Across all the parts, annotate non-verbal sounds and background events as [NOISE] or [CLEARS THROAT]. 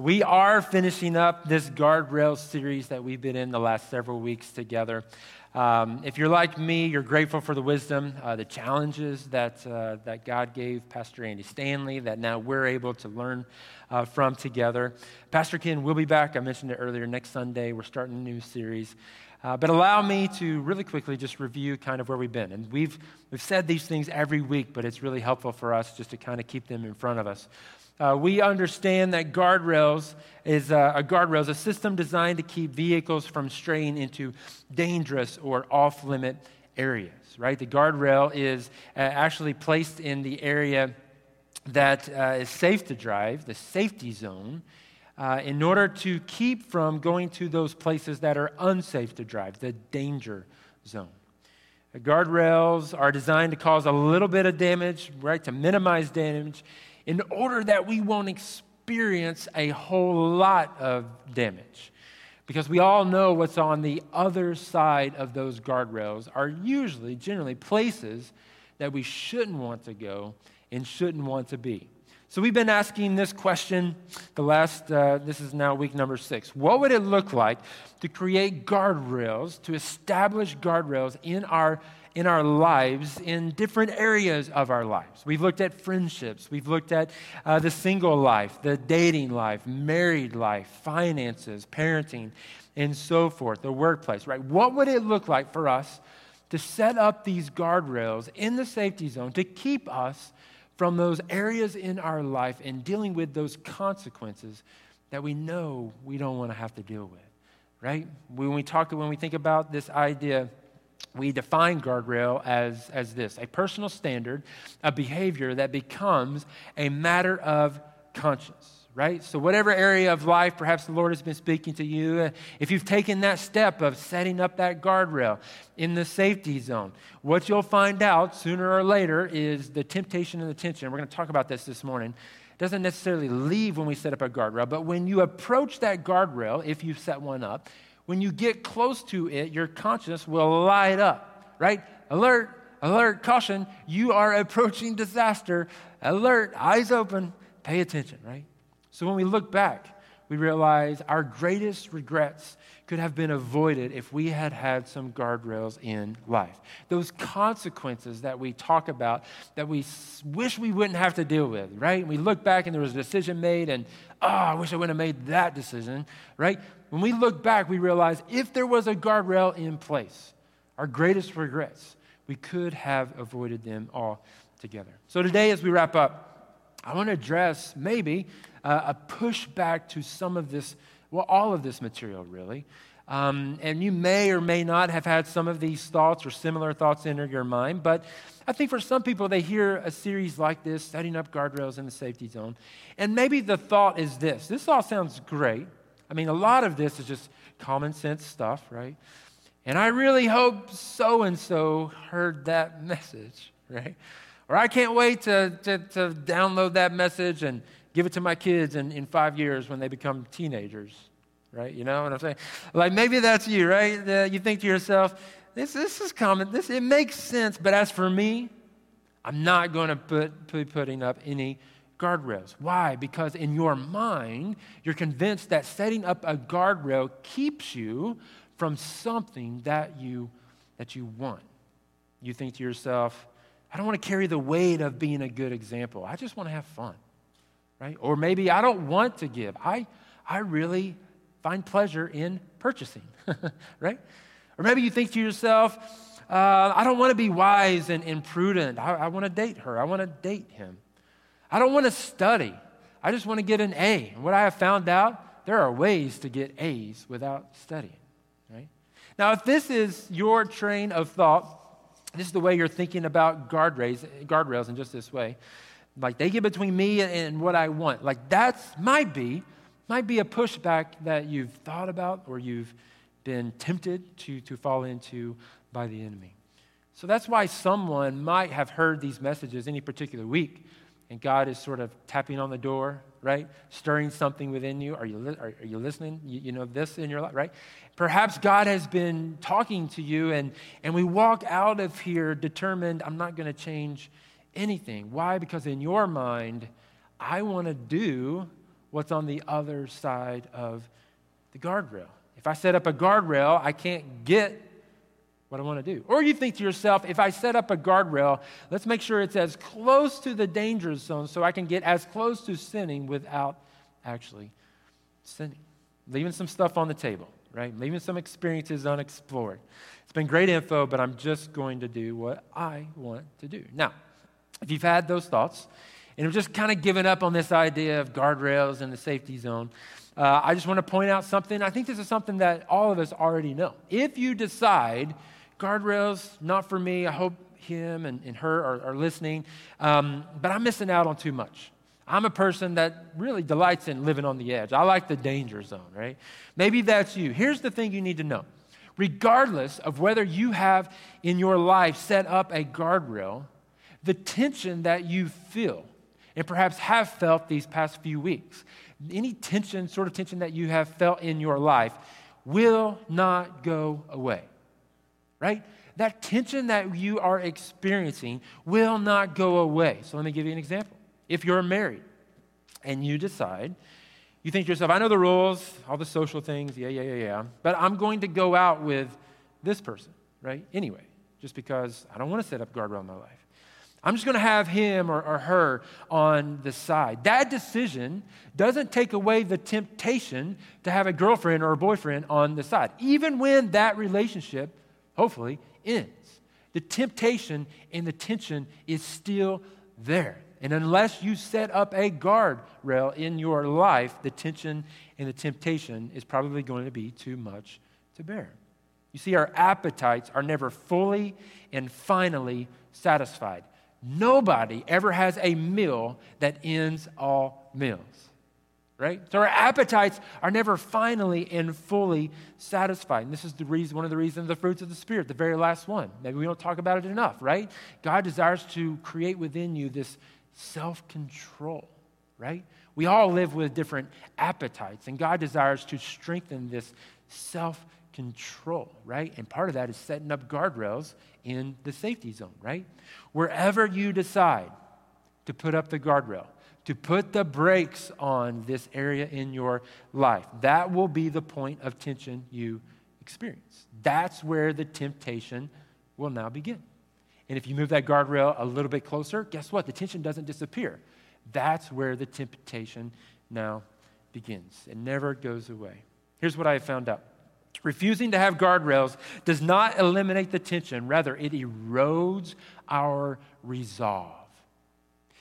We are finishing up this guardrail series that we've been in the last several weeks together. Um, if you're like me, you're grateful for the wisdom, uh, the challenges that, uh, that God gave Pastor Andy Stanley that now we're able to learn uh, from together. Pastor Ken will be back. I mentioned it earlier. Next Sunday, we're starting a new series. Uh, but allow me to really quickly just review kind of where we've been. And we've, we've said these things every week, but it's really helpful for us just to kind of keep them in front of us. Uh, we understand that guardrails is a, a guardrail is a system designed to keep vehicles from straying into dangerous or off-limit areas. Right, the guardrail is uh, actually placed in the area that uh, is safe to drive, the safety zone, uh, in order to keep from going to those places that are unsafe to drive, the danger zone. The guardrails are designed to cause a little bit of damage, right, to minimize damage in order that we won't experience a whole lot of damage. Because we all know what's on the other side of those guardrails are usually, generally, places that we shouldn't want to go and shouldn't want to be. So we've been asking this question the last, uh, this is now week number six. What would it look like to create guardrails, to establish guardrails in our in our lives in different areas of our lives. We've looked at friendships, we've looked at uh, the single life, the dating life, married life, finances, parenting, and so forth, the workplace, right? What would it look like for us to set up these guardrails in the safety zone to keep us from those areas in our life and dealing with those consequences that we know we don't want to have to deal with, right? When we talk, when we think about this idea, we define guardrail as, as this a personal standard a behavior that becomes a matter of conscience right? So, whatever area of life perhaps the Lord has been speaking to you, if you've taken that step of setting up that guardrail in the safety zone, what you'll find out sooner or later is the temptation and the tension. We're going to talk about this this morning. Doesn't necessarily leave when we set up a guardrail, but when you approach that guardrail, if you've set one up, when you get close to it, your conscience will light up, right? Alert, alert, caution, you are approaching disaster. Alert, eyes open, pay attention, right? So when we look back, we realize our greatest regrets could have been avoided if we had had some guardrails in life. Those consequences that we talk about that we wish we wouldn't have to deal with, right? We look back and there was a decision made, and oh, I wish I wouldn't have made that decision, right? When we look back, we realize if there was a guardrail in place, our greatest regrets, we could have avoided them all together. So today, as we wrap up, I want to address maybe uh, a pushback to some of this, well, all of this material, really. Um, and you may or may not have had some of these thoughts or similar thoughts enter your mind, but I think for some people, they hear a series like this, setting up guardrails in the safety zone, and maybe the thought is this this all sounds great. I mean, a lot of this is just common sense stuff, right? And I really hope so and so heard that [LAUGHS] message, right? Or I can't wait to, to, to download that message and give it to my kids in, in five years when they become teenagers, right? You know what I'm saying? Like maybe that's you, right? Uh, you think to yourself, this, this is common, this, it makes sense, but as for me, I'm not going to put, put putting up any guardrails. Why? Because in your mind, you're convinced that setting up a guardrail keeps you from something that you, that you want. You think to yourself, I don't want to carry the weight of being a good example. I just want to have fun right? Or maybe I don't want to give. I, I really find pleasure in purchasing, [LAUGHS] right? Or maybe you think to yourself, uh, I don't want to be wise and, and prudent. I, I want to date her. I want to date him. I don't want to study. I just want to get an A. And what I have found out, there are ways to get A's without studying, right? Now, if this is your train of thought, this is the way you're thinking about guardrails, guardrails in just this way, like they get between me and what I want. Like that's might be, might be a pushback that you've thought about or you've been tempted to, to fall into by the enemy. So that's why someone might have heard these messages any particular week, and God is sort of tapping on the door, right? Stirring something within you. Are you, are, are you listening? You, you know this in your life, right? Perhaps God has been talking to you, and, and we walk out of here determined, I'm not going to change anything. Why? Because in your mind, I want to do what's on the other side of the guardrail. If I set up a guardrail, I can't get what I want to do. Or you think to yourself, if I set up a guardrail, let's make sure it's as close to the danger zone so I can get as close to sinning without actually sinning. Leaving some stuff on the table, right? Leaving some experiences unexplored. It's been great info, but I'm just going to do what I want to do. Now, if you've had those thoughts and you're just kind of given up on this idea of guardrails and the safety zone, uh, I just want to point out something. I think this is something that all of us already know. If you decide guardrails, not for me, I hope him and, and her are, are listening, um, but I'm missing out on too much. I'm a person that really delights in living on the edge. I like the danger zone, right? Maybe that's you. Here's the thing you need to know regardless of whether you have in your life set up a guardrail, the tension that you feel and perhaps have felt these past few weeks, any tension, sort of tension that you have felt in your life, will not go away, right? That tension that you are experiencing will not go away. So let me give you an example. If you're married and you decide, you think to yourself, I know the rules, all the social things, yeah, yeah, yeah, yeah, but I'm going to go out with this person, right? Anyway, just because I don't want to set up guardrail in my life. I'm just going to have him or, or, her on the side. That decision doesn't take away the temptation to have a girlfriend or a boyfriend on the side, even when that relationship, hopefully, ends. The temptation and the tension is still there. And unless you set up a guardrail in your life, the tension and the temptation is probably going to be too much to bear. You see, our appetites are never fully and finally satisfied. Nobody ever has a meal that ends all meals, right? So our appetites are never finally and fully satisfied. And this is the reason, one of the reasons the fruits of the Spirit, the very last one. Maybe we don't talk about it enough, right? God desires to create within you this self control, right? We all live with different appetites, and God desires to strengthen this self control, right? And part of that is setting up guardrails in the safety zone, right? Wherever you decide to put up the guardrail, to put the brakes on this area in your life, that will be the point of tension you experience. That's where the temptation will now begin. And if you move that guardrail a little bit closer, guess what? The tension doesn't disappear. That's where the temptation now begins. It never goes away. Here's what I have found out refusing to have guardrails does not eliminate the tension, rather, it erodes our resolve.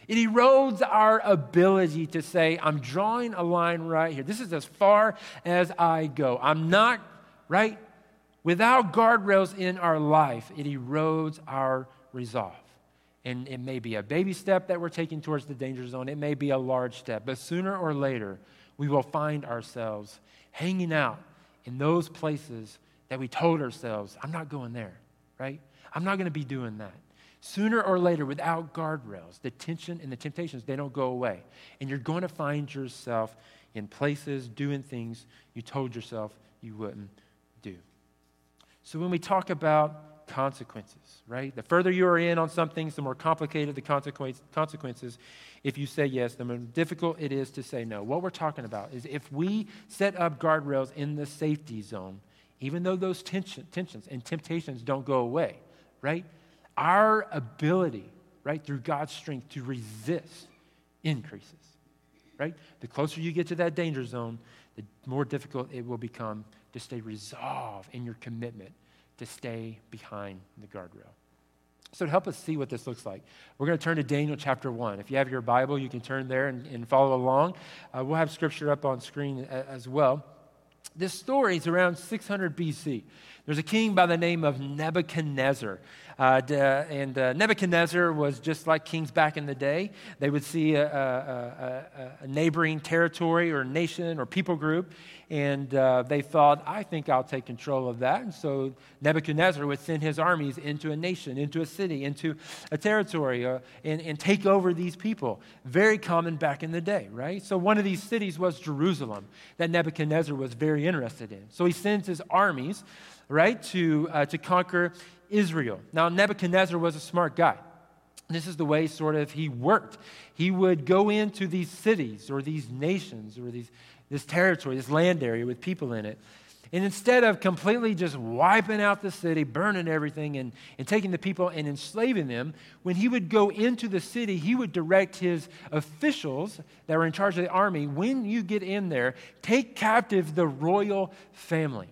It erodes our ability to say, I'm drawing a line right here. This is as far as I go. I'm not, right? Without guardrails in our life, it erodes our resolve. And it may be a baby step that we're taking towards the danger zone, it may be a large step, but sooner or later, we will find ourselves hanging out in those places that we told ourselves, I'm not going there, right? I'm not going to be doing that. Sooner or later, without guardrails, the tension and the temptations, they don't go away. And you're going to find yourself in places doing things you told yourself you wouldn't do. So when we talk about consequences, right? The further you are in on some things, the more complicated the consequence, consequences. If you say yes, the more difficult it is to say no. What we're talking about is if we set up guardrails in the safety zone, even though those tension, tensions and temptations don't go away, right? Our ability, right, through God's strength to resist increases, right? The closer you get to that danger zone, the more difficult it will become to stay resolved in your commitment to stay behind the guardrail. So, to help us see what this looks like, we're going to turn to Daniel chapter 1. If you have your Bible, you can turn there and, and follow along. Uh, we'll have scripture up on screen as well. This story is around 600 BC. There's a king by the name of Nebuchadnezzar. Uh, and uh, Nebuchadnezzar was just like kings back in the day. They would see a, a, a, a neighboring territory or nation or people group, and uh, they thought, I think I'll take control of that. And so Nebuchadnezzar would send his armies into a nation, into a city, into a territory, uh, and, and take over these people. Very common back in the day, right? So one of these cities was Jerusalem that Nebuchadnezzar was very interested in. So he sends his armies, right, to, uh, to conquer Israel. Now, Nebuchadnezzar was a smart guy. This is the way, sort of, he worked. He would go into these cities or these nations or these, this territory, this land area with people in it. And instead of completely just wiping out the city, burning everything, and, and taking the people and enslaving them, when he would go into the city, he would direct his officials that were in charge of the army when you get in there, take captive the royal family.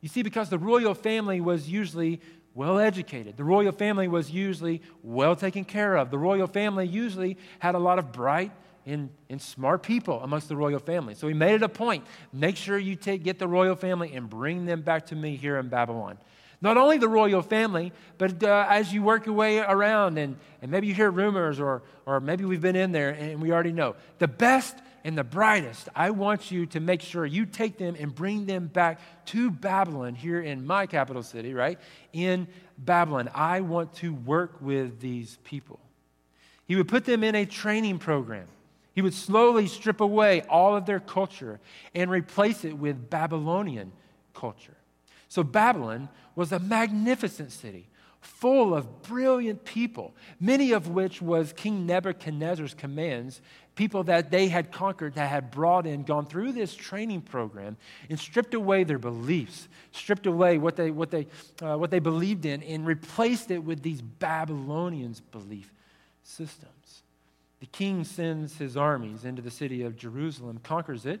You see, because the royal family was usually well educated. The royal family was usually well taken care of. The royal family usually had a lot of bright and, and smart people amongst the royal family. So he made it a point make sure you take, get the royal family and bring them back to me here in Babylon. Not only the royal family, but uh, as you work your way around and, and maybe you hear rumors or, or maybe we've been in there and we already know the best and the brightest, I want you to make sure you take them and bring them back to Babylon here in my capital city, right? In Babylon. I want to work with these people. He would put them in a training program. He would slowly strip away all of their culture and replace it with Babylonian culture. So, Babylon was a magnificent city full of brilliant people, many of which was King Nebuchadnezzar's commands, people that they had conquered, that had brought in, gone through this training program, and stripped away their beliefs, stripped away what they, what they, uh, what they believed in, and replaced it with these Babylonians' belief systems. The king sends his armies into the city of Jerusalem, conquers it,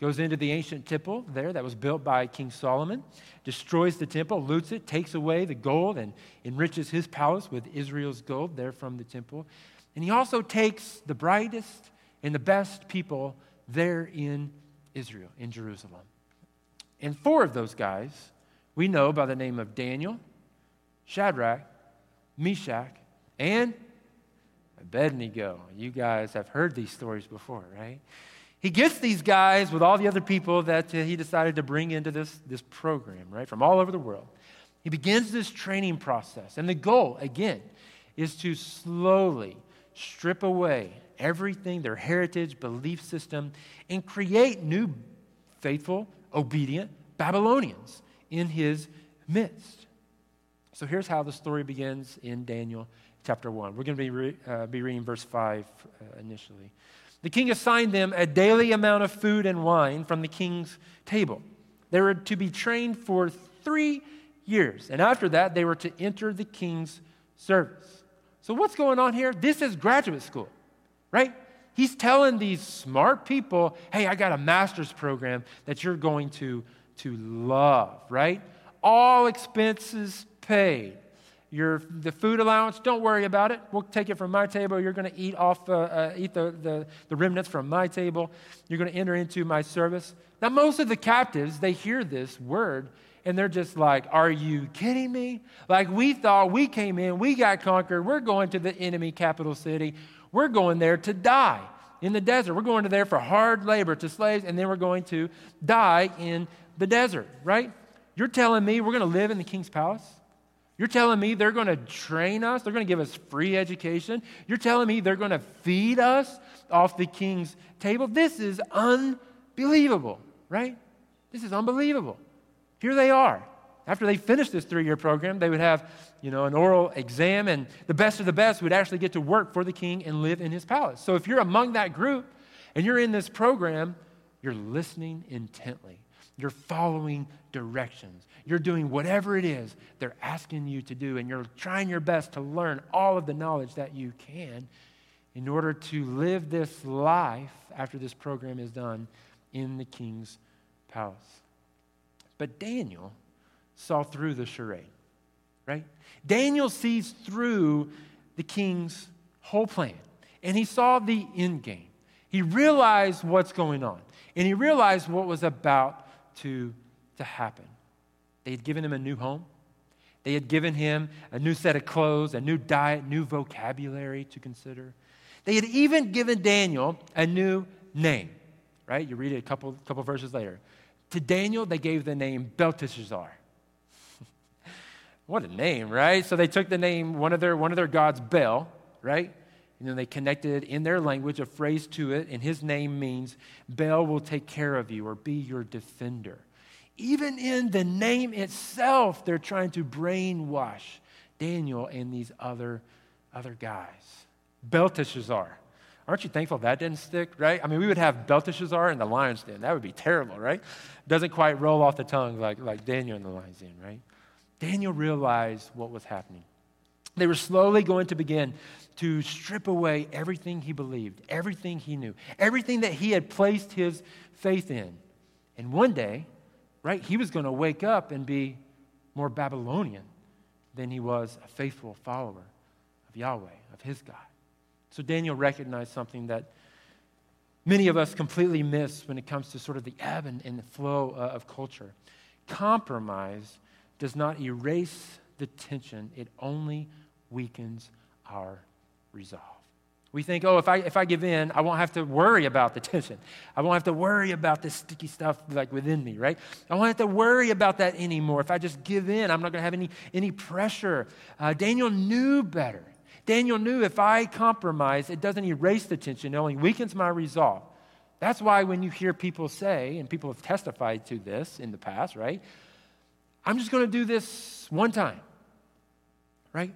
goes into the ancient temple there that was built by King Solomon, destroys the temple, loots it, takes away the gold, and enriches his palace with Israel's gold there from the temple. And he also takes the brightest and the best people there in Israel, in Jerusalem. And four of those guys we know by the name of Daniel, Shadrach, Meshach, and Abednego. You guys have heard these stories before, right? He gets these guys with all the other people that he decided to bring into this, this program, right, from all over the world. He begins this training process. And the goal, again, is to slowly strip away everything, their heritage, belief system, and create new, faithful, obedient Babylonians in his midst. So here's how the story begins in Daniel chapter 1. We're going to be, re, uh, be reading verse 5 uh, initially. The king assigned them a daily amount of food and wine from the king's table. They were to be trained for three years, and after that, they were to enter the king's service. So, what's going on here? This is graduate school, right? He's telling these smart people, hey, I got a master's program that you're going to, to love, right? All expenses paid. Your, the food allowance, don't worry about it. We'll take it from my table. You're going to eat off, uh, uh, eat the, the, the remnants from my table. You're going to enter into my service. Now, most of the captives, they hear this word and they're just like, Are you kidding me? Like, we thought we came in, we got conquered, we're going to the enemy capital city, we're going there to die in the desert. We're going to there for hard labor to slaves, and then we're going to die in the desert, right? You're telling me we're going to live in the king's palace? You're telling me they're going to train us? They're going to give us free education? You're telling me they're going to feed us off the king's table? This is unbelievable, right? This is unbelievable. Here they are. After they finished this three year program, they would have you know, an oral exam, and the best of the best would actually get to work for the king and live in his palace. So if you're among that group and you're in this program, you're listening intently. You're following directions. You're doing whatever it is they're asking you to do, and you're trying your best to learn all of the knowledge that you can in order to live this life after this program is done in the king's palace. But Daniel saw through the charade, right? Daniel sees through the king's whole plan, and he saw the end game. He realized what's going on, and he realized what was about to, to happen. They had given him a new home. They had given him a new set of clothes, a new diet, new vocabulary to consider. They had even given Daniel a new name, right? You read it a couple, couple verses later. To Daniel, they gave the name Belteshazzar. [LAUGHS] what a name, right? So they took the name, one of their, one of their gods, Bel, right? And then they connected in their language a phrase to it, and his name means Bel will take care of you or be your defender. Even in the name itself, they're trying to brainwash Daniel and these other other guys. Belteshazzar. Aren't you thankful that didn't stick, right? I mean, we would have Belteshazzar in the lion's den. That would be terrible, right? Doesn't quite roll off the tongue like, like Daniel in the lion's den, right? Daniel realized what was happening. They were slowly going to begin to strip away everything he believed, everything he knew, everything that he had placed his faith in. And one day, right, he was going to wake up and be more Babylonian than he was a faithful follower of Yahweh, of his God. So Daniel recognized something that many of us completely miss when it comes to sort of the ebb and, and the flow uh, of culture. Compromise does not erase the tension, it only weakens our resolve. We think, oh, if I, if I give in, I won't have to worry about the [LAUGHS] tension. I won't have to worry about this sticky stuff like within me, right? I won't have to worry about that anymore. If I just give in, I'm not going to have any, any pressure. Uh, Daniel knew better. Daniel knew if I compromise, it doesn't erase the tension, it only weakens my resolve. That's why when you hear people say, and people have testified to this in the past, right? I'm just going to do this one time, right?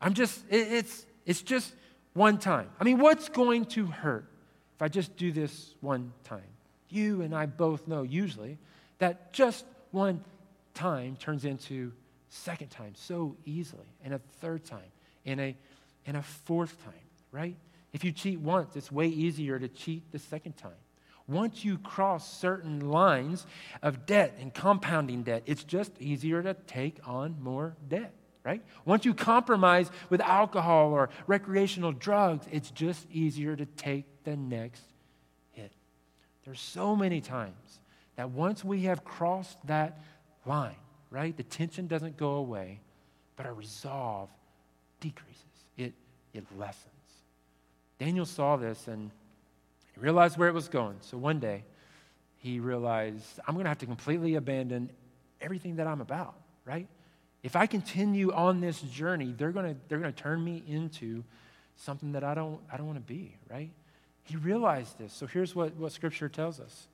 I'm just, it, it's, it's just one time. I mean, what's going to hurt if I just do this one time? You and I both know usually that just one time turns into second time so easily, and a third time, and a, and a fourth time, right? If you cheat once, it's way easier to cheat the second time. Once you cross certain lines of debt and compounding debt, it's just easier to take on more debt right? Once you compromise with alcohol or recreational drugs, it's just easier to take the next hit. There's so many times that once we have crossed that line, right, the tension doesn't go away, but our resolve decreases. It, it lessens. Daniel saw this and he realized where it was going. So one day, he realized, I'm going to have to completely abandon everything that I'm about, right? If I continue on this journey, they're going to they're going to turn me into something that I don't, I don't want to be, right? He realized this. So here's what, what Scripture tells us.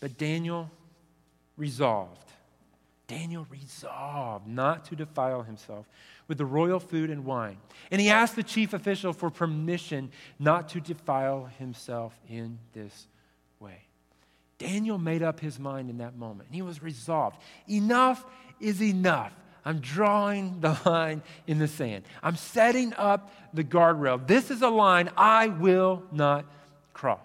But Daniel resolved. Daniel resolved not to defile himself with the royal food and wine. And he asked the chief official for permission not to defile himself in this way. Daniel made up his mind in that moment. He was resolved. Enough is enough. I'm drawing the [LAUGHS] line in the sand. I'm setting up the guardrail. This is a line I will not cross.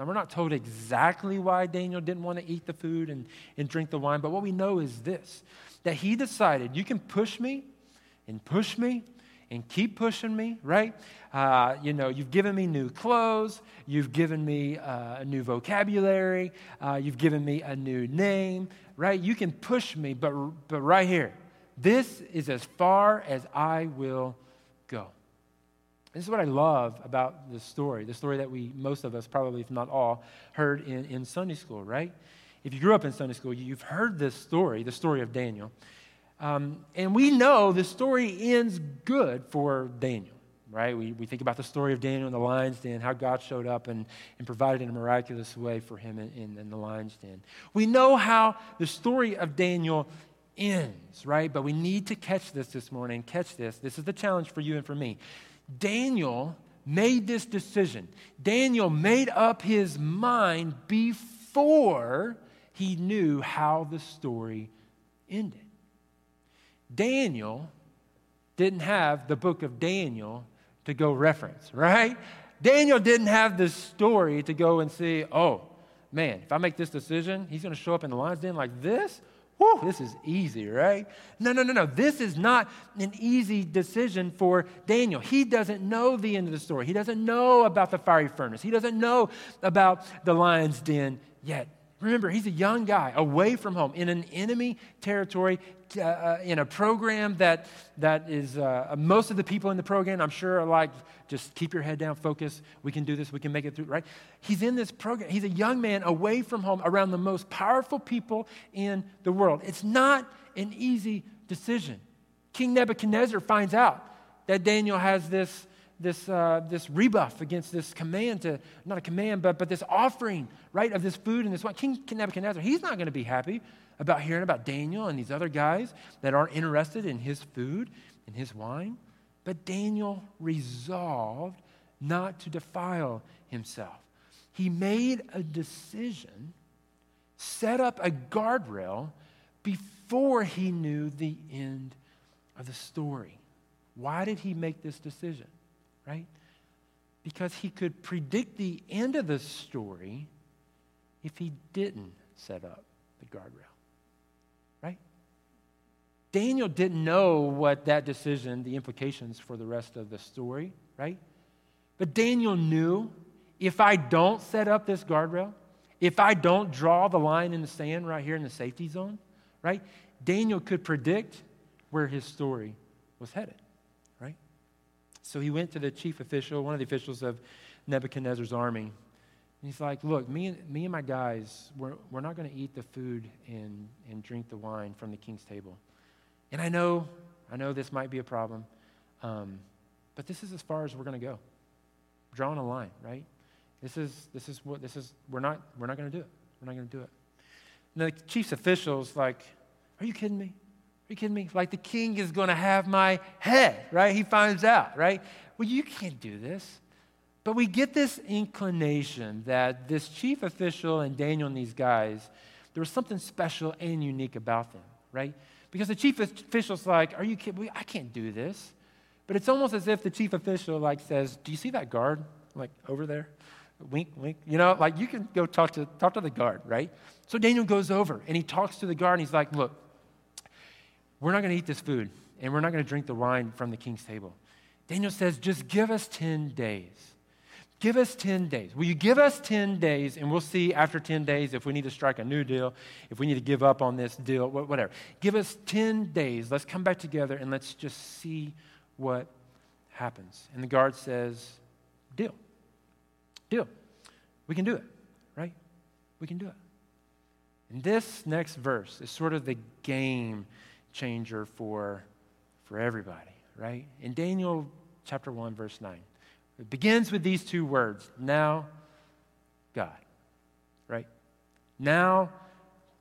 Now, we're not told exactly why Daniel didn't want to eat the food and, and drink the wine, but what we know is this that he decided, you can push me and push me and keep pushing me, right? Uh, you know, you've given me new clothes, you've given me uh, a new vocabulary, uh, you've given me a new name, right? You can push me, but, but right here, this is as far as I will go. This is what I love about this story, the story that we, most of us, probably if not all, heard in, in Sunday school, right? If you grew up in Sunday school, you've heard this story, the story of Daniel. Um, and we know the story ends good for Daniel, right? We, we think about the story of Daniel in the lion's den, how God showed up and, and provided in a miraculous way for him in, in, in the lion's den. We know how the story of Daniel ends, right? But we need to catch this this morning. Catch this. This is the challenge for you and for me. Daniel made this decision. Daniel made up his mind before he knew how the story ended. Daniel didn't have the book of Daniel to go reference, right? Daniel didn't have this story to go and see, oh, man, if I make this decision, he's going to show up in the lion's den like this. Whew, this is easy, right? No, no, no, no. This is not an easy decision for Daniel. He doesn't know the end of the story. He doesn't know about the fiery furnace. He doesn't know about the lion's den yet. Remember, he's a young guy away from home in an enemy territory, uh, uh, in a program that, that is, uh, most of the people in the program, I'm sure, are like, just keep your head down, focus. We can do this. We can make it through, right? He's in this program. He's a young man away from home around the most powerful people in the world. It's not an easy decision. King Nebuchadnezzar finds out that Daniel has this this, uh, this rebuff against this command to, not a command, but, but this offering, right, of this food and this wine. King Nebuchadnezzar, he's not going to be happy about hearing about Daniel and these other guys that aren't interested in his food and his wine. But Daniel resolved not to defile himself. He made a decision, set up a guardrail before he knew the end of the story. Why did he make this decision? Right? Because he could predict the end of the story if he didn't set up the guardrail. Right? Daniel didn't know what that decision, the implications for the rest of the story, right? But Daniel knew if I don't set up this guardrail, if I don't draw the line in the sand right here in the safety zone, right? Daniel could predict where his story was headed? So he went to the chief official, one of the officials of Nebuchadnezzar's army. And he's like, Look, me and, me and my guys, we're, we're not going to eat the food and, and drink the wine from the king's table. And I know, I know this might be a problem, um, but this is as far as we're going to go. Drawing a line, right? This is, this is what, this is, we're not, we're not going to do it. We're not going to do it. And the chief's officials, like, are you kidding me? You kidding me? Like the king is going to have my head, right? He finds out, right? Well, you can't do this. But we get this inclination that this chief official and Daniel and these guys, there was something special and unique about them, right? Because the chief official's like, Are you kidding? I can't do this. But it's almost as if the chief official like says, Do you see that guard? Like over there? Wink, wink. You know, like you can go talk to talk to the guard, right? So Daniel goes over and he talks to the guard and he's like, Look, we're not gonna eat this food, and we're not gonna drink the wine from the king's table. Daniel says, just give us 10 days. Give us 10 days. Will you give us 10 days and we'll see after 10 days if we need to strike a new deal, if we need to give up on this deal, whatever. Give us 10 days. Let's come back together and let's just see what happens. And the guard says, Deal. Deal. We can do it, right? We can do it. And this next verse is sort of the game changer for, for everybody, right? In Daniel chapter 1, verse 9. It begins with these two words now, God. Right? Now,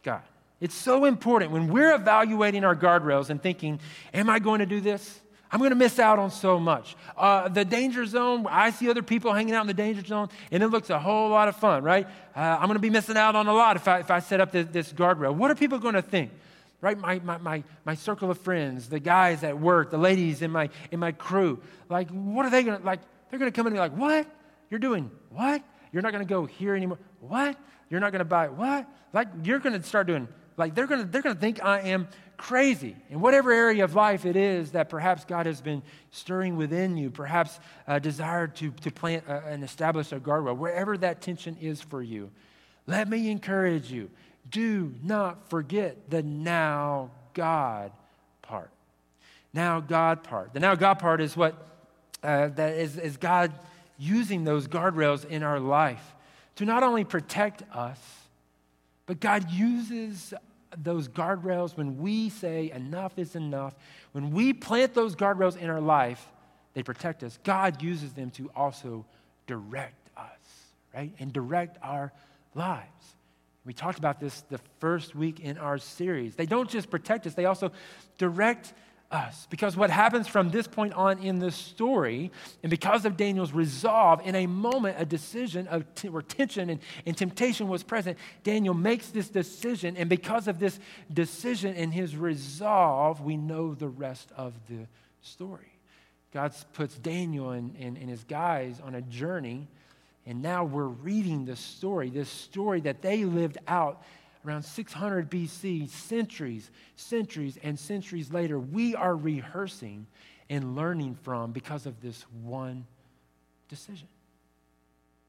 God. It's so important when we're evaluating our guardrails and thinking, am I going to do this? I'm going to miss out on so much. Uh, the danger zone, I see other people hanging out in the danger zone, and it looks a whole lot of fun, right? Uh, I'm going to be missing out on a lot if I, if I set up this, this guardrail. What are people going to think? Right? My, my, my, my circle of friends, the guys at work, the ladies in my, in my crew. Like, what are they going to, like, they're going to come in and be like, what? You're doing what? You're not going to go here anymore. What? You're not going to buy what? Like, you're going to start doing, like, they're going to, they're going to think I am crazy. In whatever area of life it is that perhaps God has been stirring within you, perhaps a desire to, to plant a, and establish a guardrail, wherever that tension is for you, let me encourage you. Do not forget the now God part. Now God part. The now God part is what uh, that is, is God using those guardrails in our life to not only protect us, but God uses those guardrails when we say enough is enough. When we plant those guardrails in our life, they protect us. God uses them to also direct us, right? And direct our lives. We talked about this the first week in our series. They don't just protect us, they also direct us. Because what happens from this point on in the story, and because of Daniel's resolve, in a moment, a decision of t- where tension and, and temptation was present, Daniel makes this decision. And because of this decision and his resolve, we know the rest of the story. God puts Daniel and, and, and his guys on a journey, and now we're reading the story, this story that they lived out around 600 BC, centuries, centuries, and centuries later, we are rehearsing and learning from because of this one decision.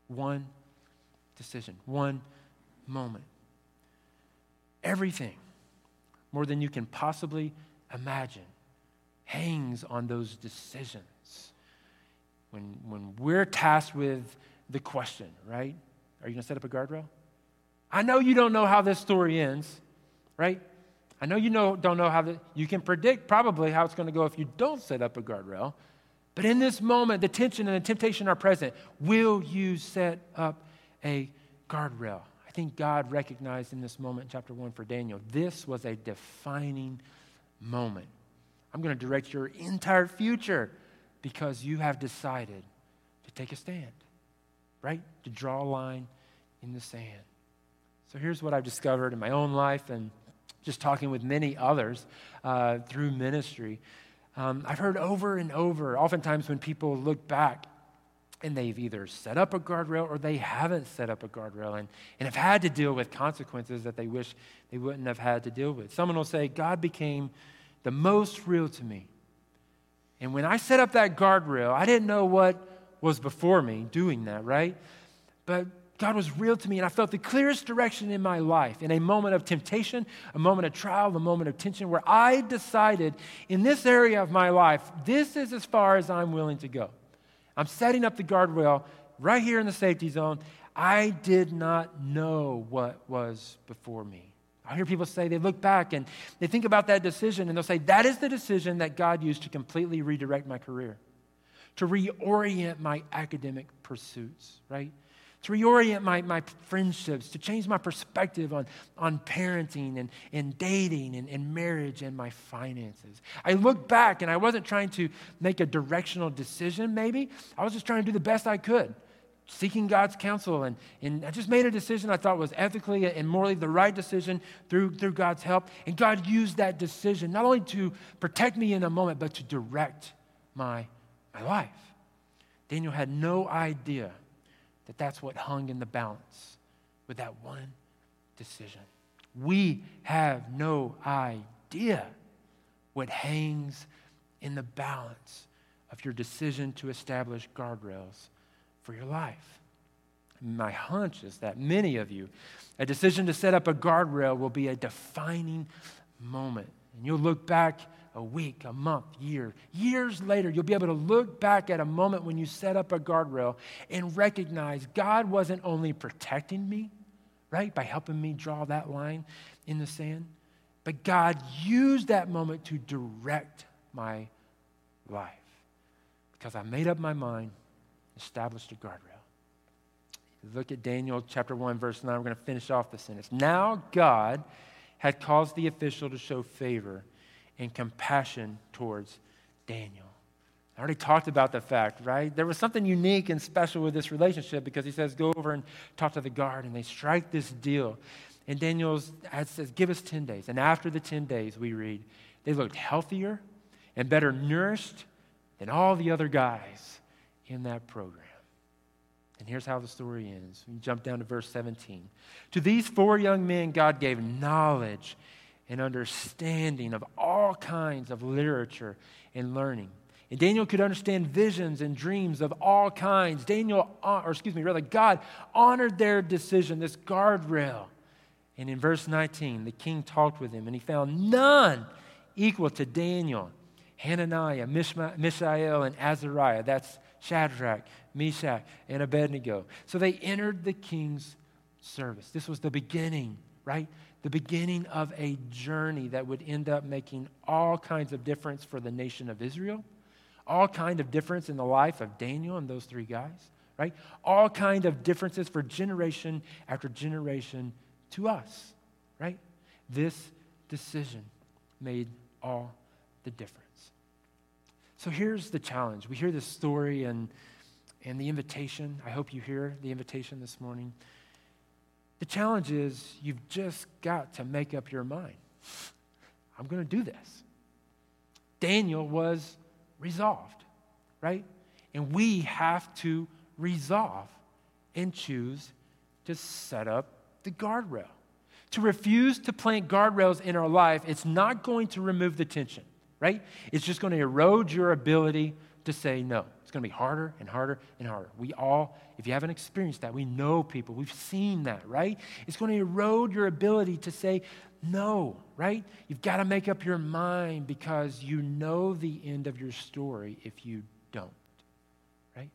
One decision, one moment. Everything, more than you can possibly imagine, hangs on those decisions. When, when we're tasked with the question, right? Are you going to set up a guardrail? I know you don't know how this story ends, right? I know you know, don't know how the, you can predict probably how it's going to go if you don't set up a guardrail. But in this moment, the tension and the temptation are present. Will you set up a guardrail? I think God recognized in this moment, chapter 1 for Daniel, this was a defining moment. I'm going to direct your entire future. because you have decided to take a stand, right? To draw a line in the sand. So here's what I've discovered in my own life and just talking with many others uh, through ministry. Um, I've heard over and over, oftentimes when people look back and they've either set up a guardrail or they haven't set up a guardrail and, and have had to deal with consequences that they wish they wouldn't have had to deal with. Someone will say, God became the most real to me. And when I set up that guardrail, I didn't know what was before me doing that, right? But God was real to me, and I felt the clearest direction in my life in a moment of temptation, a moment of trial, a moment of tension, where I decided in this area of my life, this is as far as I'm willing to go. I'm setting up the guardrail right here in the safety zone. I did not know what was before me. I hear people say they look back and they think about that decision and they'll say, That is the decision that God used to completely redirect my career, to reorient my academic pursuits, right? To reorient my, my friendships, to change my perspective on, on parenting and, and dating and, and marriage and my finances. I look back and I wasn't trying to make a directional decision, maybe. I was just trying to do the best I could seeking God's counsel. And, and I just made a decision I thought was ethically and morally the right decision through, through God's help. And God used that decision not only to protect me in a moment, but to direct my, my life. Daniel had no idea that that's what hung in the balance with that one decision. We have no idea what hangs in the balance of your decision to establish guardrails for your life. My hunch is that many of you, a decision to set up a guardrail will be a defining moment. And you'll look back a week, a month, year, years later, you'll be able to look back at a moment when you set up a guardrail and recognize God wasn't only protecting me, right, by helping me draw that line in the sand, but God used that moment to direct my life because I made up my mind established a guardrail. Look at Daniel chapter 1, verse 9. We're going to finish off the sentence. Now God had caused the official to show favor and compassion towards Daniel. I already talked about the fact, right? There was something unique and special with this relationship because he says, Go over and talk to the guard, and they strike this deal. And Daniel says, Give us 10 days. And after the 10 days, we read, they looked healthier and better nourished than all the other guys in that program. And here's how the story ends. We jump down to verse 17. To these four young men, God gave knowledge and understanding of all kinds of literature and learning. And Daniel could understand visions and dreams of all kinds. Daniel, uh, or excuse me, rather, God honored their decision, this guardrail. And in verse 19, the king talked with him, and he found none equal to Daniel, Hananiah, Mishael, and Azariah. That's Shadrach, Meshach, and Abednego. So they entered the king's service. This was the beginning, right? The beginning of a journey that would end up making all kinds of difference for the nation of Israel, all kind of difference in the life of Daniel and those three guys, right? All kind of differences for generation after generation to us, right? This decision made all the difference. So here's the challenge. We hear this story and, and the invitation. I hope you hear the invitation this morning. The challenge is you've just got to make up your mind. I'm going to do this. Daniel was resolved, right? And we have to resolve and choose to set up the guardrail. To refuse to plant guardrails in our life, it's not going to remove the tension right? It's just going to erode your ability to say no. It's going to be harder and harder and harder. We all, if you haven't experienced that, we know people, we've seen that, right? It's going to erode your ability to say no, right? You've got to make up your mind because you know the end of your story if you don't, right?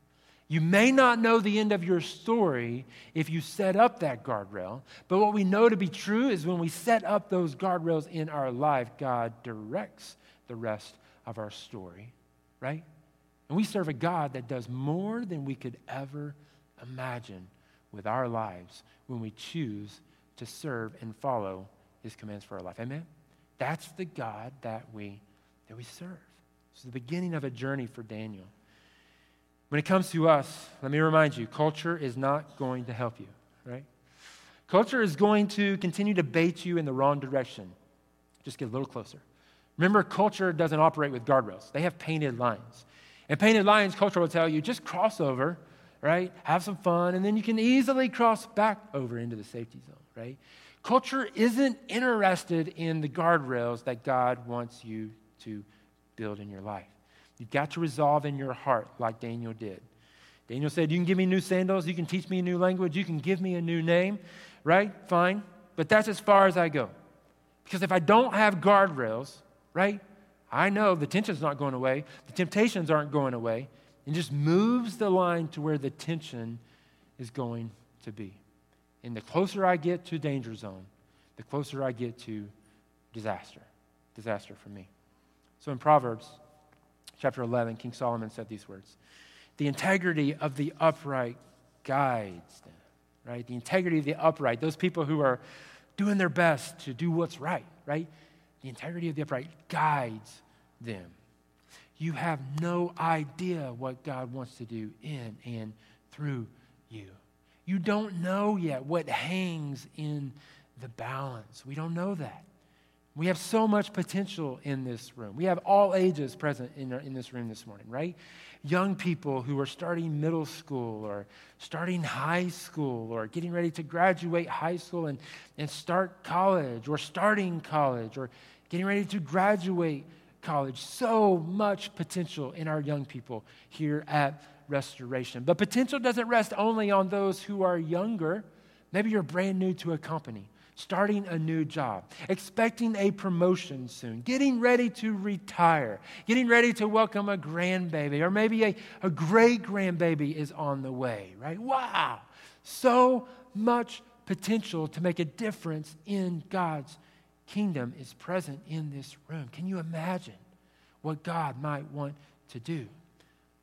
You may not know the end of your story if you set up that guardrail, but what we know to be true is when we set up those guardrails in our life, God directs the rest of our story, right? And we serve a God that does more than we could ever imagine with our lives when we choose to serve and follow his commands for our life. Amen? That's the God that we that we serve. It's the beginning of a journey for Daniel. When it comes to us, let me remind you culture is not going to help you, right? Culture is going to continue to bait you in the wrong direction. Just get a little closer. Remember, culture doesn't operate with guardrails, they have painted lines. And painted Lions culture will tell you just cross over, right? Have some fun, and then you can easily cross back over into the safety zone, right? Culture isn't interested in the guardrails that God wants you to build in your life. You've got to resolve in your heart, like Daniel did. Daniel said, You can give me new sandals, you can teach me a new language, you can give me a new name, right? Fine. But that's as far as I go. Because if I don't have guardrails, right, I know the tension's not going away, the temptations aren't going away, and just moves the line to where the tension is going to be. And the closer I get to danger zone, the closer I get to disaster. Disaster for me. So in Proverbs chapter 11, King Solomon said these words The integrity of the upright guides them, right? The integrity of the upright, those people who are doing their best to do what's right, right? The integrity of the upright guides them. You have no idea what God wants to do in and through you. You don't know yet what hangs in the balance. We don't know that. We have so much potential in this room. We have all ages present in, in this room this morning, right? Young people who are starting middle school or starting high school or getting ready to graduate high school and, and start college or starting college or getting ready to graduate college. So much potential in our young people here at restoration. But potential doesn't rest only on those who are younger. Maybe you're brand new to a company, starting a new job, expecting a promotion soon, getting ready to retire, getting ready to welcome a grandbaby, or maybe a, a great grandbaby is on the way, right? Wow! So much potential to make a difference in God's kingdom is present in this room. Can you imagine what God might want to do?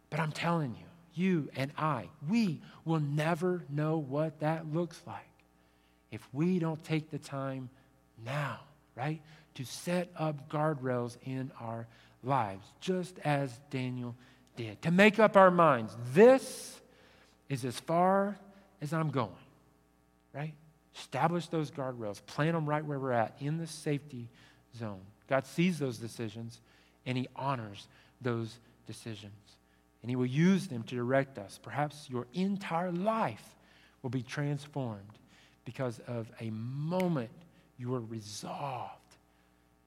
But I'm telling you, you and I, we will never know what that looks like if we don't take the time now, right, to set up guardrails in our lives, just as Daniel did, to make up our minds. This is as far as I'm going, right? Establish those guardrails, plant them right where we're at in the safety zone. God sees those decisions and He honors those decisions and He will use them to direct us. Perhaps your entire life will be transformed because of a moment you were resolved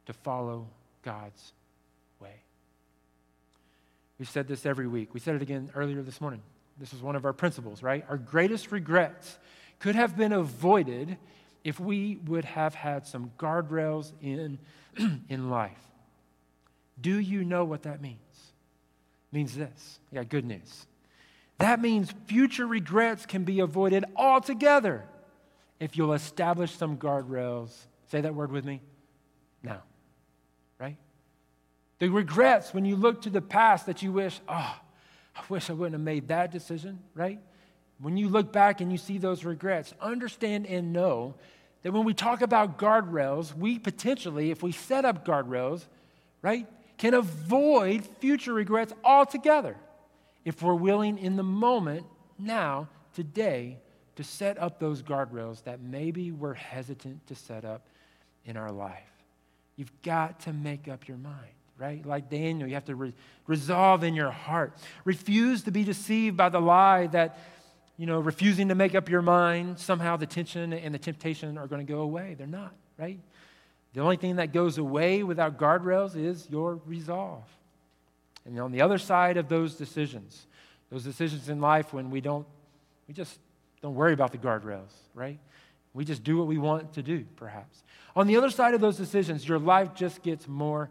to follow God's way. We've said this every week. We said it again earlier this morning. This is one of our principles, right? Our greatest regrets could have been avoided if we would have had some guardrails in, [CLEARS THROAT] in life. Do you know what that means? It means this. Got good news. That means future regrets can be avoided altogether if you'll establish some guardrails. Say that word with me. Now, right? The regrets when you look to the past that you wish, oh, I wish I wouldn't have made that decision, right? When you look back and you see those regrets, understand and know that when we talk about guardrails, we potentially, if we set up guardrails, right, can avoid future regrets altogether if we're willing in the moment, now, today, to set up those guardrails that maybe we're hesitant to set up in our life. You've got to make up your mind, right? Like Daniel, you have to re- resolve in your heart. Refuse to be deceived by the lie that, you know, refusing to make up your mind, somehow the tension and the temptation are going to go away. They're not, right? The only thing that goes away without guardrails is your resolve. And on the other side of those decisions, those decisions in life when we don't, we just don't worry about the guardrails, right? We just do what we want to do, perhaps. On the other side of those decisions, your life just gets more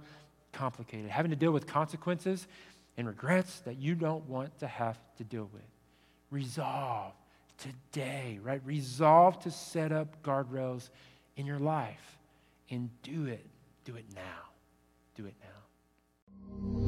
complicated, having to deal with consequences and regrets that you don't want to have to deal with. Resolve today, right? Resolve to set up guardrails in your life and do it. Do it now. Do it now.